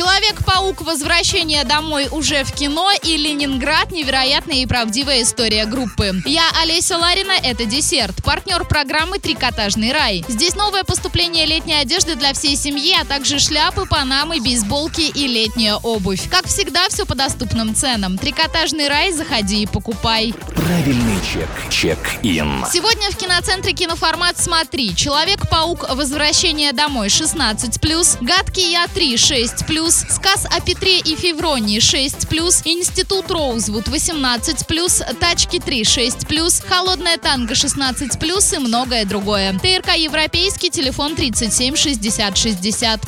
Человек Человек-паук. Возвращение домой уже в кино и Ленинград. Невероятная и правдивая история группы. Я Олеся Ларина. Это десерт. Партнер программы Трикотажный рай. Здесь новое поступление летней одежды для всей семьи, а также шляпы, панамы, бейсболки и летняя обувь. Как всегда, все по доступным ценам. Трикотажный рай. Заходи и покупай. Правильный чек. Чек-ин. Сегодня в киноцентре киноформат «Смотри». Человек-паук. Возвращение домой 16+. Гадкий я 3 6+. Сказ о Петре и Февронии 6+. Институт Роузвуд 18+. Тачки 3 6+. Холодная танго 16+. И многое другое. ТРК Европейский. Телефон 37 60 60.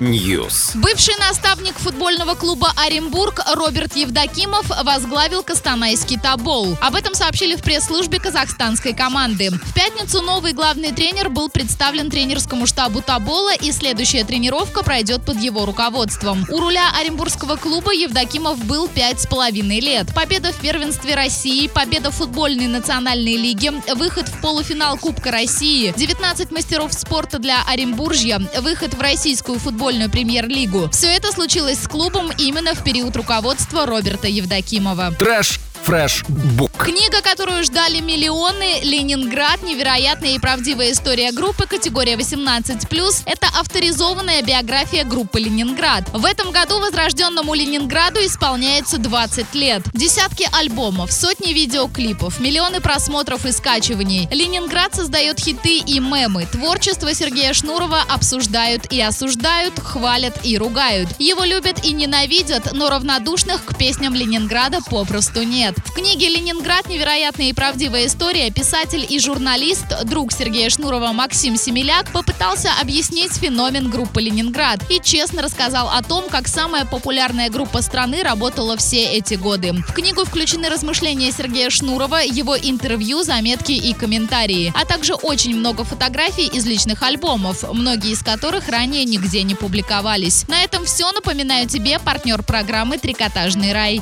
News. Бывший наставник футбольного клуба Оренбург Роберт Евдокимов возглавил Костанайский Табол. Об этом сообщили в пресс-службе казахстанской команды. В пятницу новый главный тренер был представлен тренерскому штабу Табола и следующая тренировка пройдет под его руководством. У руля Оренбургского клуба Евдокимов был пять с половиной лет. Победа в первенстве России, победа в футбольной национальной лиге, выход в полуфинал Кубка России, 19 мастеров спорта для Оренбуржья, выход в российскую футбольную премьер-лигу. Все это случилось с клубом именно в период руководства Роберта Евдокимова. Трэш Фрэш Бук. Книга, которую ждали миллионы, «Ленинград. Невероятная и правдивая история группы. Категория 18+,» это авторизованная биография группы «Ленинград». В этом году возрожденному Ленинграду исполняется 20 лет. Десятки альбомов, сотни видеоклипов, миллионы просмотров и скачиваний. Ленинград создает хиты и мемы. Творчество Сергея Шнурова обсуждают и осуждают, хвалят и ругают. Его любят и ненавидят, но равнодушных к песням Ленинграда попросту нет. В книге «Ленинград. Невероятная и правдивая история» писатель и журналист, друг Сергея Шнурова Максим Семеляк попытался объяснить феномен группы «Ленинград» и честно рассказал о том, как самая популярная группа страны работала все эти годы. В книгу включены размышления Сергея Шнурова, его интервью, заметки и комментарии, а также очень много фотографий из личных альбомов, многие из которых ранее нигде не публиковались. На этом все. Напоминаю тебе партнер программы «Трикотажный рай».